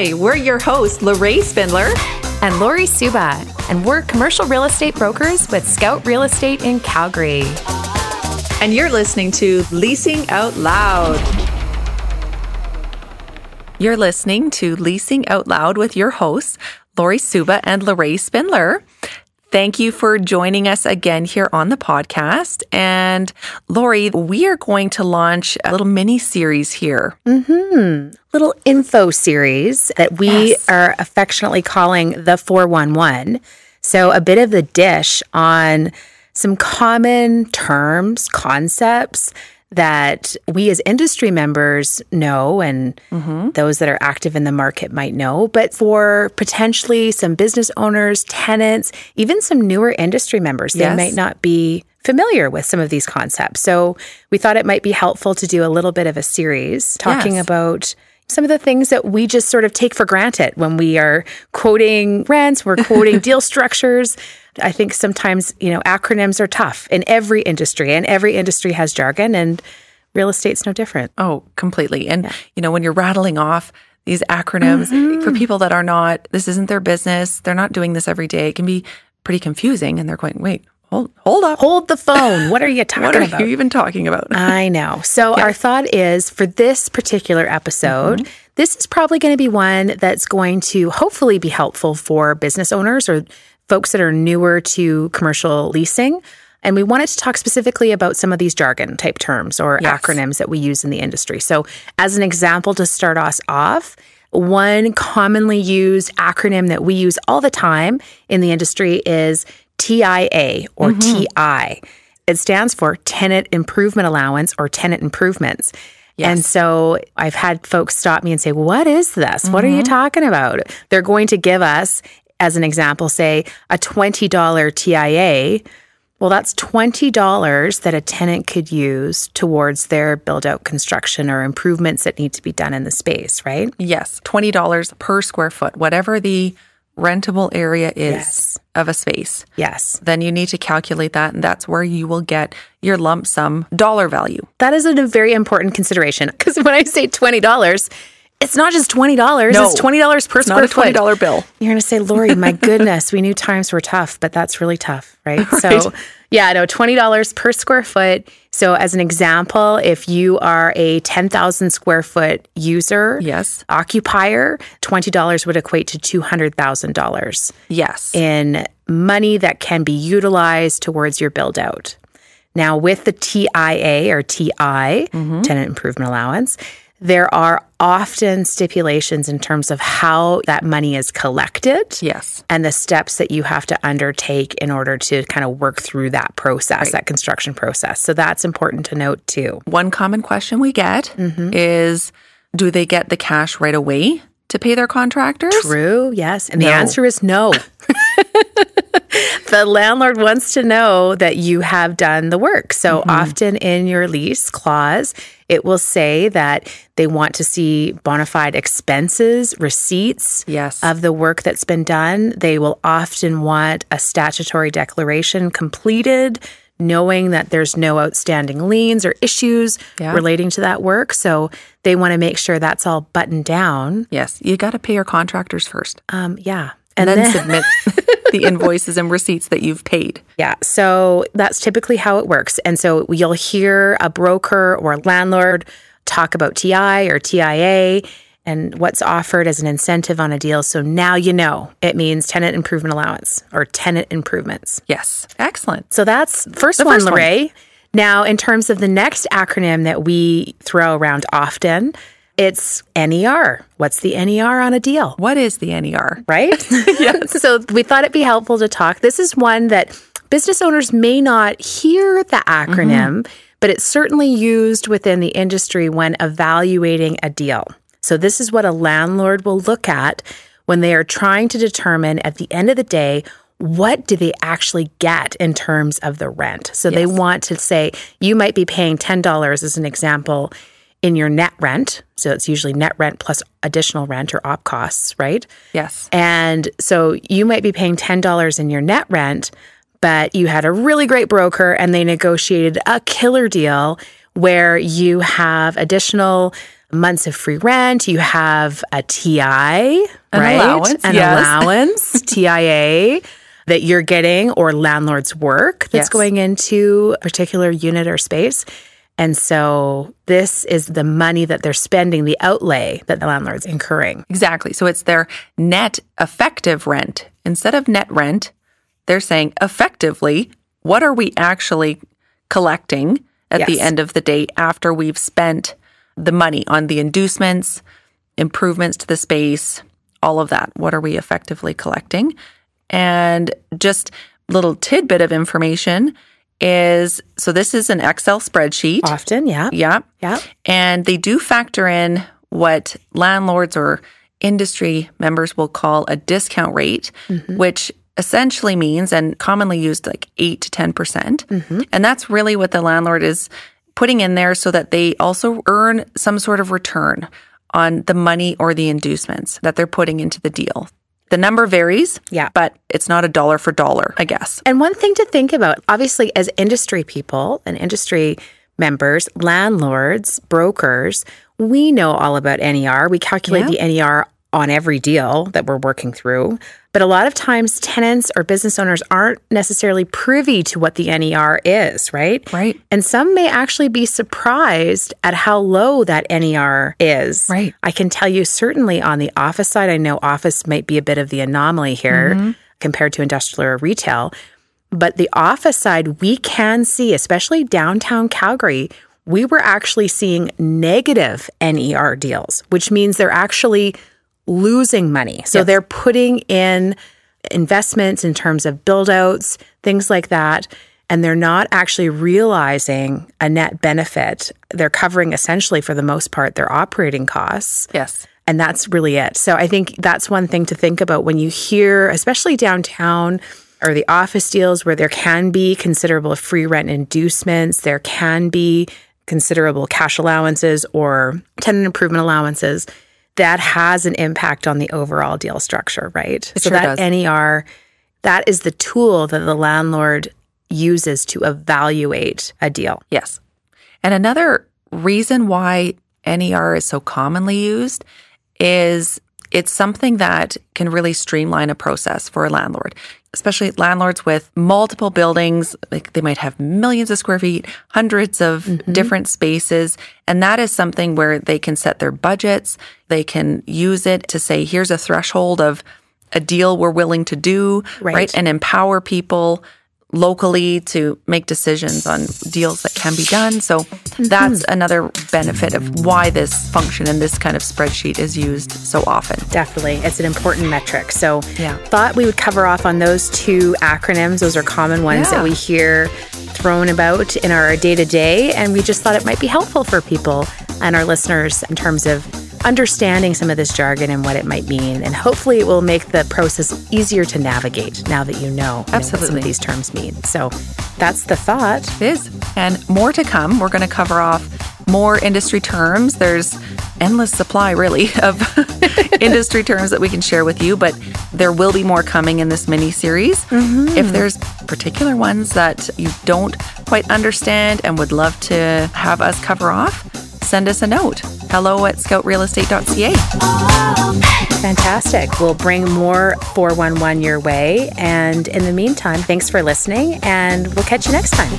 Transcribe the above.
Hi, we're your hosts, Lorraine Spindler and Lori Suba, and we're commercial real estate brokers with Scout Real Estate in Calgary. And you're listening to Leasing Out Loud. You're listening to Leasing Out Loud with your hosts, Lori Suba and Lorraine Spindler. Thank you for joining us again here on the podcast. And Lori, we are going to launch a little mini series here. Mm-hmm. Little info series that we yes. are affectionately calling the 411. So, a bit of the dish on some common terms, concepts that we as industry members know and mm-hmm. those that are active in the market might know, but for potentially some business owners, tenants, even some newer industry members, yes. they might not be familiar with some of these concepts. So we thought it might be helpful to do a little bit of a series talking yes. about some of the things that we just sort of take for granted when we are quoting rents, we're quoting deal structures. I think sometimes, you know, acronyms are tough in every industry, and every industry has jargon, and real estate's no different. Oh, completely. And, yeah. you know, when you're rattling off these acronyms mm-hmm. for people that are not, this isn't their business, they're not doing this every day, it can be pretty confusing. And they're going, wait, hold hold up hold the phone what are you talking about? what are about you even talking about i know so yeah. our thought is for this particular episode mm-hmm. this is probably going to be one that's going to hopefully be helpful for business owners or folks that are newer to commercial leasing and we wanted to talk specifically about some of these jargon type terms or yes. acronyms that we use in the industry so as an example to start us off one commonly used acronym that we use all the time in the industry is TIA or mm-hmm. TI. It stands for Tenant Improvement Allowance or Tenant Improvements. Yes. And so I've had folks stop me and say, What is this? Mm-hmm. What are you mm-hmm. talking about? They're going to give us, as an example, say a $20 TIA. Well, that's $20 that a tenant could use towards their build out construction or improvements that need to be done in the space, right? Yes, $20 per square foot, whatever the rentable area is yes. of a space. Yes. Then you need to calculate that, and that's where you will get your lump sum dollar value. That is a very important consideration because when I say $20, it's not just twenty dollars. No, it's twenty dollars per it's square not a twenty dollar bill. You're going to say, Lori, my goodness, we knew times were tough, but that's really tough, right? right. So, yeah, no, twenty dollars per square foot. So, as an example, if you are a ten thousand square foot user, yes, occupier, twenty dollars would equate to two hundred thousand dollars. Yes, in money that can be utilized towards your build out. Now, with the TIA or TI, mm-hmm. tenant improvement allowance there are often stipulations in terms of how that money is collected. Yes. And the steps that you have to undertake in order to kind of work through that process, right. that construction process. So that's important to note too. One common question we get mm-hmm. is do they get the cash right away to pay their contractors? True, yes. And no. the answer is no. the landlord wants to know that you have done the work. So mm-hmm. often in your lease clause, it will say that they want to see bona fide expenses, receipts yes. of the work that's been done. They will often want a statutory declaration completed, knowing that there's no outstanding liens or issues yeah. relating to that work. So they want to make sure that's all buttoned down. Yes, you got to pay your contractors first. Um, yeah. And, and then, then submit the invoices and receipts that you've paid. Yeah. So that's typically how it works. And so you'll hear a broker or a landlord talk about TI or TIA and what's offered as an incentive on a deal. So now you know it means tenant improvement allowance or tenant improvements. Yes. Excellent. So that's first the one, Lorraine. Now, in terms of the next acronym that we throw around often, it's NER. What's the NER on a deal? What is the NER? Right? yes. so we thought it'd be helpful to talk. This is one that business owners may not hear the acronym, mm-hmm. but it's certainly used within the industry when evaluating a deal. So this is what a landlord will look at when they are trying to determine at the end of the day what do they actually get in terms of the rent? So yes. they want to say you might be paying $10 as an example in your net rent. So it's usually net rent plus additional rent or op costs, right? Yes. And so you might be paying $10 in your net rent, but you had a really great broker and they negotiated a killer deal where you have additional months of free rent, you have a TI, An right? allowance, An yes. allowance, TIA that you're getting or landlord's work that's Yes. going into a particular unit or space. And so this is the money that they're spending, the outlay that the landlord's incurring. Exactly. So it's their net effective rent. Instead of net rent, they're saying effectively, what are we actually collecting at the end of the day after we've spent the money on the inducements, improvements to the space, all of that? What are we effectively collecting? And just little tidbit of information is so this is an Excel spreadsheet. Often, yeah. Yeah. Yeah. And they do factor in what landlords or industry members will call a discount rate, mm-hmm. which essentially means and commonly used like 8 to 10%. percent mm-hmm. And that's really what the landlord is putting in there so that they also earn some sort of return on the money or the inducements that they're putting into the deal. The number varies, Yeah. but it's not a dollar for dollar, I guess. And one thing to think about, obviously, as industry people and industry members, landlords, brokers, we know all about NER. We calculate the NER on every deal that we're working through. But a lot of times, tenants or business owners aren't necessarily privy to what the NER is, right? Right. And some may actually be surprised at how low that NER is. Right. I can tell you, certainly on the office side, I know office might be a bit of the anomaly here mm-hmm. compared to industrial or retail. But the office side, we can see, especially downtown Calgary, we were actually seeing negative NER deals, which means they're actually losing money. So Yes. they're putting in investments in terms of build outs, things like that. And they're not actually realizing a net benefit. They're covering essentially, for the most part, their operating costs. Yes. And that's really it. So I think that's one thing to think about when you hear, especially downtown or the office deals where there can be considerable free rent inducements, there can be considerable cash allowances or tenant improvement allowances. That has an impact on the overall deal structure, right? so sure that does. NER, that is the tool that the landlord uses to evaluate a deal. Yes. And another reason why NER is so commonly used is it's something that can really streamline a process for a landlord, especially landlords with multiple buildings. Like they might have millions of square feet, hundreds of mm-hmm. different spaces. And that is something where they can set their budgets. They can use it to say, here's a threshold of a deal we're willing to do, Right. right? And empower people locally to make decisions on deals that can be done. So that's hmm. another benefit of why this function and this kind of spreadsheet is used so often. Definitely. It's an important metric. So, Yeah. thought we would cover off on those two acronyms. Those are common ones Yeah. that we hear thrown about in our day to day. And we just thought it might be helpful for people and our listeners in terms of understanding some of this jargon and what it might mean. And hopefully, it will make the process easier to navigate now that you know, you know what some of these terms mean. So, that's the thought. It is. And more to come. We're going to cover off more industry terms. There's endless supply, really, of industry terms that we can share with you, but there will be more coming in this mini series. Mm-hmm. If there's particular ones that you don't quite understand and would love to have us cover off, send us a note. Hello at scoutrealestate.ca. Fantastic. We'll bring more 411 your way. And in the meantime, thanks for listening, and we'll catch you next time.